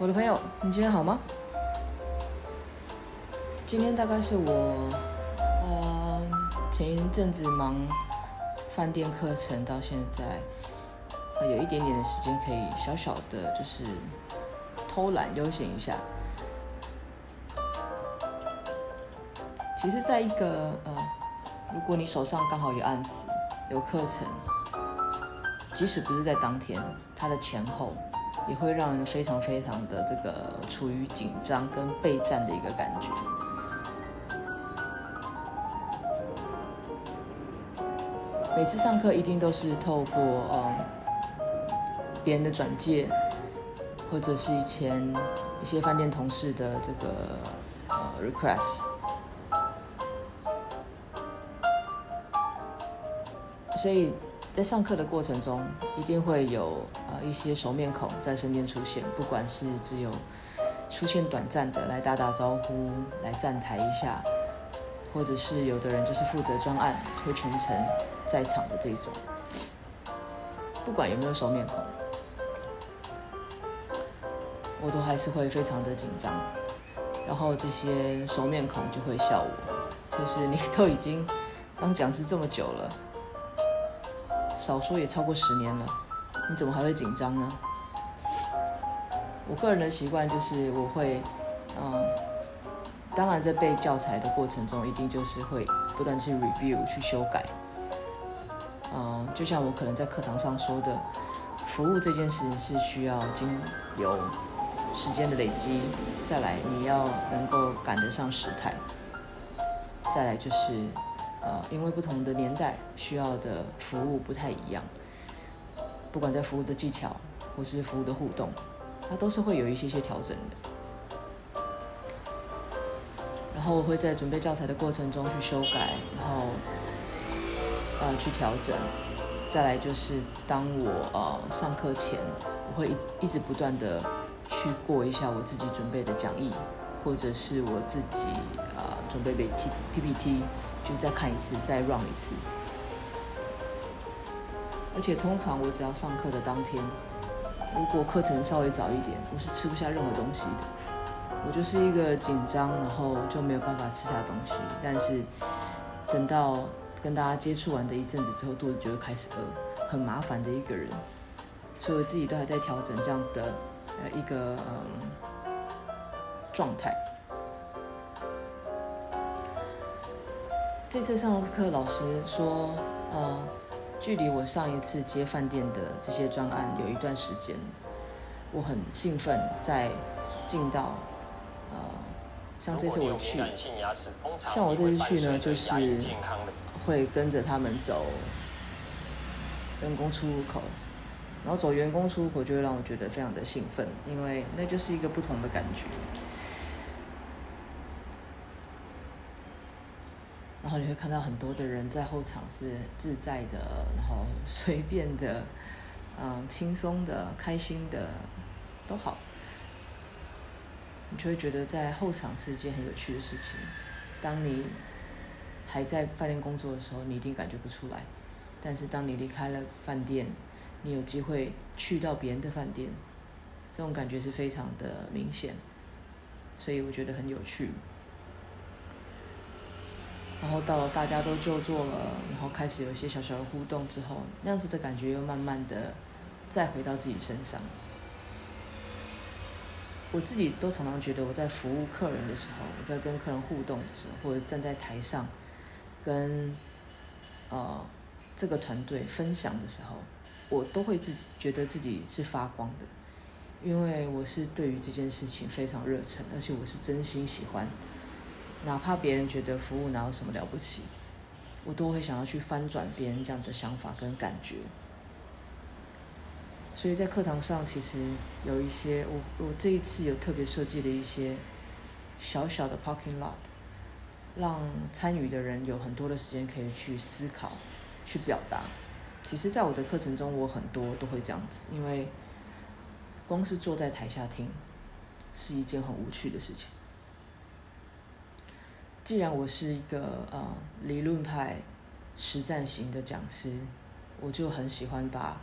我的朋友，你今天好吗？今天大概是我，呃，前一阵子忙饭店课程到现在，呃，有一点点的时间可以小小的，就是偷懒悠闲一下。其实，在一个呃，如果你手上刚好有案子、有课程，即使不是在当天，它的前后。也会让人非常非常的这个处于紧张跟备战的一个感觉。每次上课一定都是透过嗯别人的转介，或者是以前一些饭店同事的这个呃 request，所以。在上课的过程中，一定会有呃一些熟面孔在身边出现，不管是只有出现短暂的来打打招呼、来站台一下，或者是有的人就是负责专案，会全程在场的这种。不管有没有熟面孔，我都还是会非常的紧张。然后这些熟面孔就会笑我，就是你都已经当讲师这么久了。少说也超过十年了，你怎么还会紧张呢？我个人的习惯就是我会，嗯，当然在背教材的过程中，一定就是会不断去 review 去修改。嗯，就像我可能在课堂上说的，服务这件事是需要经由时间的累积，再来你要能够赶得上时态，再来就是。呃，因为不同的年代需要的服务不太一样，不管在服务的技巧或是服务的互动，它都是会有一些些调整的。然后我会在准备教材的过程中去修改，然后呃去调整。再来就是当我呃上课前，我会一一直不断的去过一下我自己准备的讲义，或者是我自己、准备背 T PPT。就再看一次，再 run 一次。而且通常我只要上课的当天，如果课程稍微早一点，我是吃不下任何东西的。我就是一个紧张，然后就没有办法吃下东西。但是等到跟大家接触完的一阵子之后，肚子就会开始饿，很麻烦的一个人。所以我自己都还在调整这样的呃一个嗯状态。这次上的课，老师说，呃，距离我上一次接饭店的这些专案有一段时间，我很兴奋，在进到，呃，像这次我去，像我这次去呢，就是会跟着他们走员工出入口，然后走员工出入口就会让我觉得非常的兴奋，因为那就是一个不同的感觉。然后你会看到很多的人在后场是自在的，然后 随便的，嗯，轻松的，开心的，都好。你就会觉得在后场是一件很有趣的事情。当你还在饭店工作的时候，你一定感觉不出来。但是当你离开了饭店，你有机会去到别人的饭店，这种感觉是非常的明显。所以我觉得很有趣。然后到了大家都就座了，然后开始有一些小小的互动之后，那样子的感觉又慢慢的再回到自己身上。我自己都常常觉得我在服务客人的时候，我在跟客人互动的时候，或者站在台上跟呃这个团队分享的时候，我都会自己觉得自己是发光的，因为我是对于这件事情非常热忱，而且我是真心喜欢。哪怕别人觉得服务哪有什么了不起，我都会想要去翻转别人这样的想法跟感觉。所以在课堂上，其实有一些我我这一次有特别设计了一些小小的 parking lot，让参与的人有很多的时间可以去思考、去表达。其实，在我的课程中，我很多都会这样子，因为光是坐在台下听是一件很无趣的事情。既然我是一个呃理论派、实战型的讲师，我就很喜欢把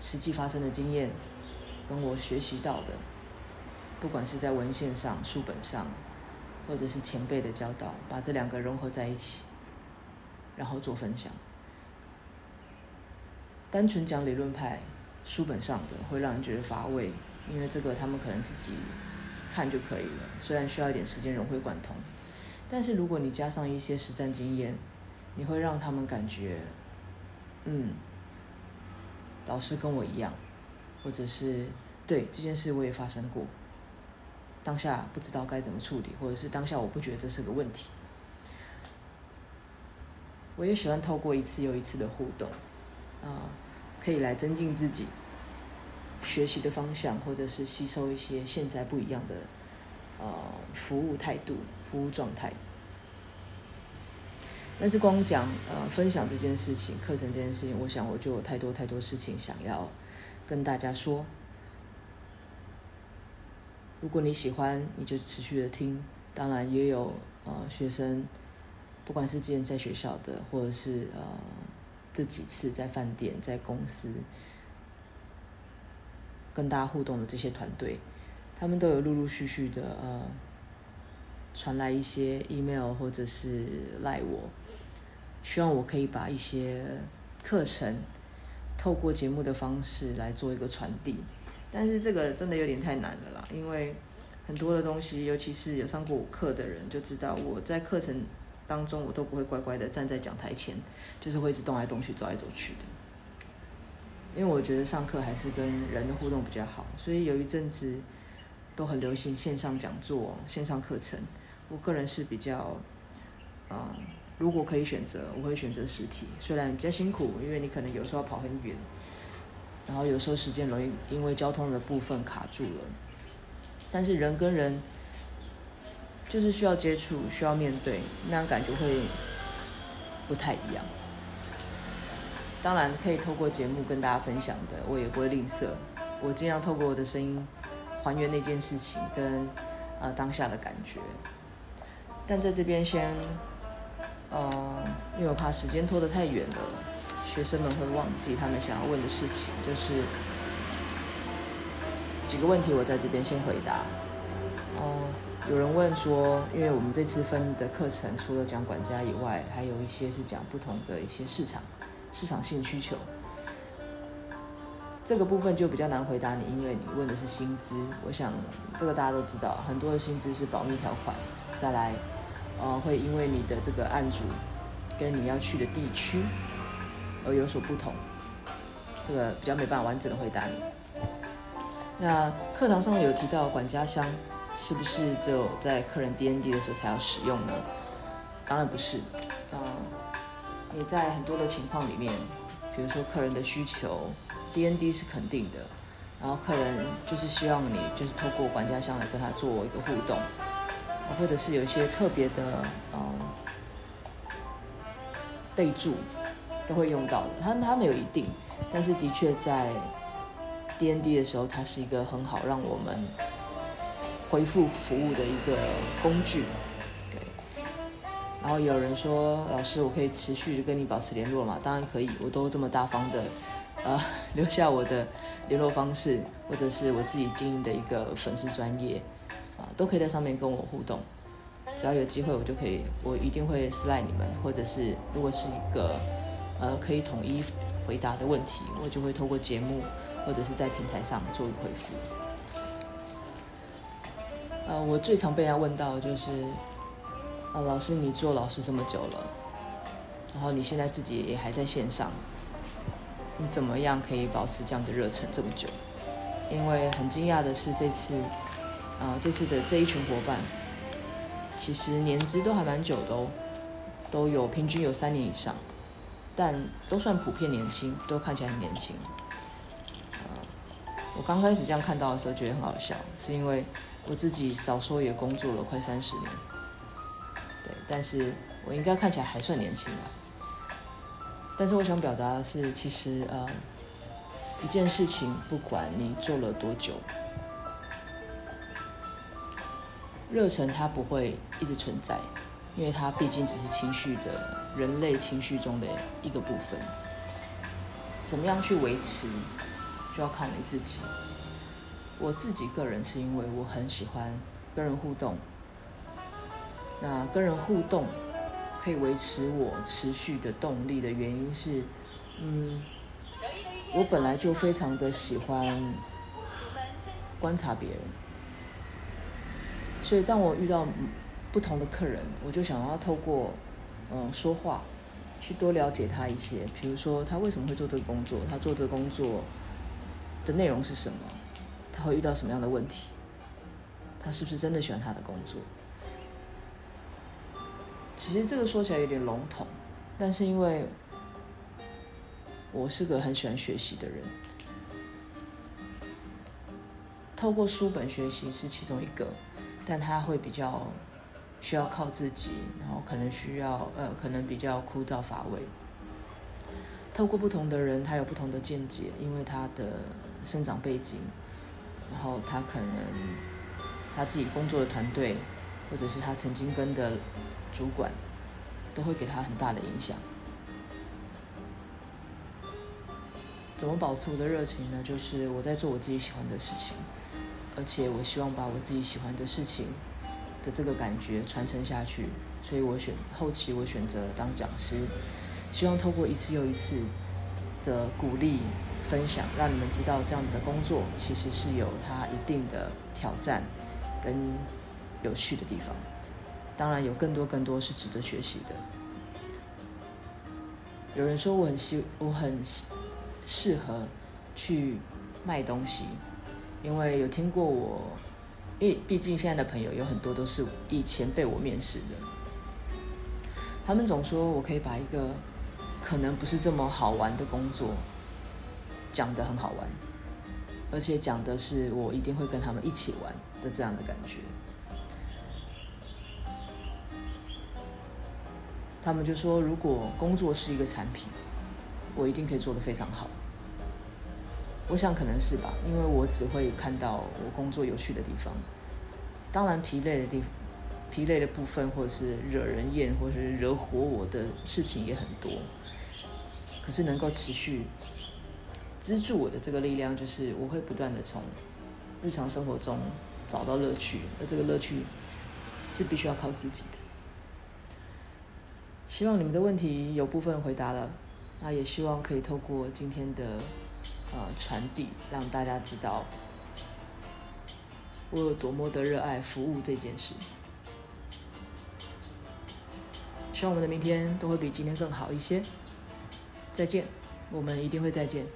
实际发生的经验跟我学习到的不管是在文献上、书本上，或者是前辈的教导，把这两个融合在一起，然后做分享。单纯讲理论派，书本上的会让人觉得乏味，因为这个他们可能自己看就可以了，虽然需要一点时间融会贯通。但是如果你加上一些实战经验，你会让他们感觉，嗯，老师跟我一样，或者是对这件事我也发生过，当下不知道该怎么处理，或者是当下我不觉得这是个问题。我也喜欢透过一次又一次的互动，啊、可以来增进自己学习的方向，或者是吸收一些现在不一样的呃服务态度、服务状态。但是光讲呃分享这件事情、课程这件事情，我想我就有太多太多事情想要跟大家说。如果你喜欢，你就持续的听。当然也有呃学生，不管是之前在学校的，或者是呃这几次在饭店、在公司跟大家互动的这些团队，他们都有陆陆续续的呃传来一些 email 或者是赖我。希望我可以把一些课程透过节目的方式来做一个传递，但是这个真的有点太难了啦，因为很多的东西，尤其是有上过我课的人就知道，我在课程当中我都不会乖乖的站在讲台前，就是会一直动来动去、走来走去的，因为我觉得上课还是跟人的互动比较好，所以有一阵子都很流行线上讲座、线上课程，我个人是比较，嗯。如果可以选择，我会选择实体。虽然比较辛苦，因为你可能有时候要跑很远，然后有时候时间容易因为交通的部分卡住了。但是人跟人就是需要接触，需要面对，那样感觉会不太一样。当然可以透过节目跟大家分享的，我也不会吝啬。我尽量透过我的声音还原那件事情跟呃当下的感觉。但在这边先。呃，因为我怕时间拖得太远了，学生们会忘记他们想要问的事情。就是几个问题，我在这边先回答。哦、呃，有人问说，因为我们这次分的课程除了讲管家以外，还有一些是讲不同的一些市场、市场性需求。这个部分就比较难回答你，因为你问的是薪资。我想这个大家都知道，很多的薪资是保密条款。再来。呃，会因为你的这个案主跟你要去的地区而有所不同，这个比较没办法完整的回答你。那课堂上有提到管家箱，是不是只有在客人 DND 的时候才要使用呢？当然不是，嗯、呃，你在很多的情况里面，比如说客人的需求，DND 是肯定的，然后客人就是希望你就是透过管家箱来跟他做一个互动。或者是有一些特别的嗯备注都会用到的，他他没有一定，但是的确在 DND 的时候，它是一个很好让我们回复服务的一个工具。然后有人说，老师，我可以持续跟你保持联络吗？当然可以，我都这么大方的呃 留下我的联络方式，或者是我自己经营的一个粉丝专页。都可以在上面跟我互动，只要有机会，我就可以，我一定会私赖你们，或者是如果是一个呃可以统一回答的问题，我就会透过节目或者是在平台上做一个回复。呃，我最常被人家问到的就是，啊，老师你做老师这么久了，然后你现在自己也还在线上，你怎么样可以保持这样的热忱这么久？因为很惊讶的是这次。啊，这次的这一群伙伴，其实年资都还蛮久的哦，都有平均有三年以上，但都算普遍年轻，都看起来很年轻。啊我刚开始这样看到的时候，觉得很好笑，是因为我自己早说也工作了快三十年，但是我应该看起来还算年轻吧。但是我想表达的是，其实呃，一件事情，不管你做了多久。热忱它不会一直存在，因为它毕竟只是情绪的人类情绪中的一个部分。怎么样去维持，就要看你自己。我自己个人是因为我很喜欢跟人互动，那跟人互动可以维持我持续的动力的原因是，嗯，我本来就非常的喜欢观察别人，所以当我遇到不同的客人，我就想要透过嗯说话去多了解他一些，比如说他为什么会做这个工作，他做这个工作的内容是什么，他会遇到什么样的问题，他是不是真的喜欢他的工作？其实这个说起来有点笼统，但是因为我是个很喜欢学习的人，透过书本学习是其中一个，但他会比较需要靠自己，然后可能需要呃，可能比较枯燥乏味。透过不同的人，他有不同的见解，因为他的生长背景，然后他可能他自己工作的团队，或者是他曾经跟的。主管都会给他很大的影响。怎么保持我的热情呢？就是我在做我自己喜欢的事情，而且我希望把我自己喜欢的事情的这个感觉传承下去。所以我选后期我选择了当讲师，希望透过一次又一次的鼓励分享，让你们知道这样的工作其实是有它一定的挑战跟有趣的地方。当然有更多更多是值得学习的。有人说我很适我很适合去卖东西，因为有听过我，因为毕竟现在的朋友有很多都是以前被我面试的，他们总说我可以把一个可能不是这么好玩的工作讲得很好玩，而且讲的是我一定会跟他们一起玩的这样的感觉。他们就说，如果工作是一个产品，我一定可以做得非常好。我想可能是吧，因为我只会看到我工作有趣的地方。当然疲累的地，疲累的部分，或者是惹人厌，或者是惹火我的事情也很多。可是能够持续资助我的这个力量，就是我会不断的从日常生活中找到乐趣，而这个乐趣是必须要靠自己的。希望你们的问题有部分回答了，那也希望可以透过今天的呃传递，让大家知道我有多么的热爱服务这件事。希望我们的明天都会比今天更好一些。再见，我们一定会再见。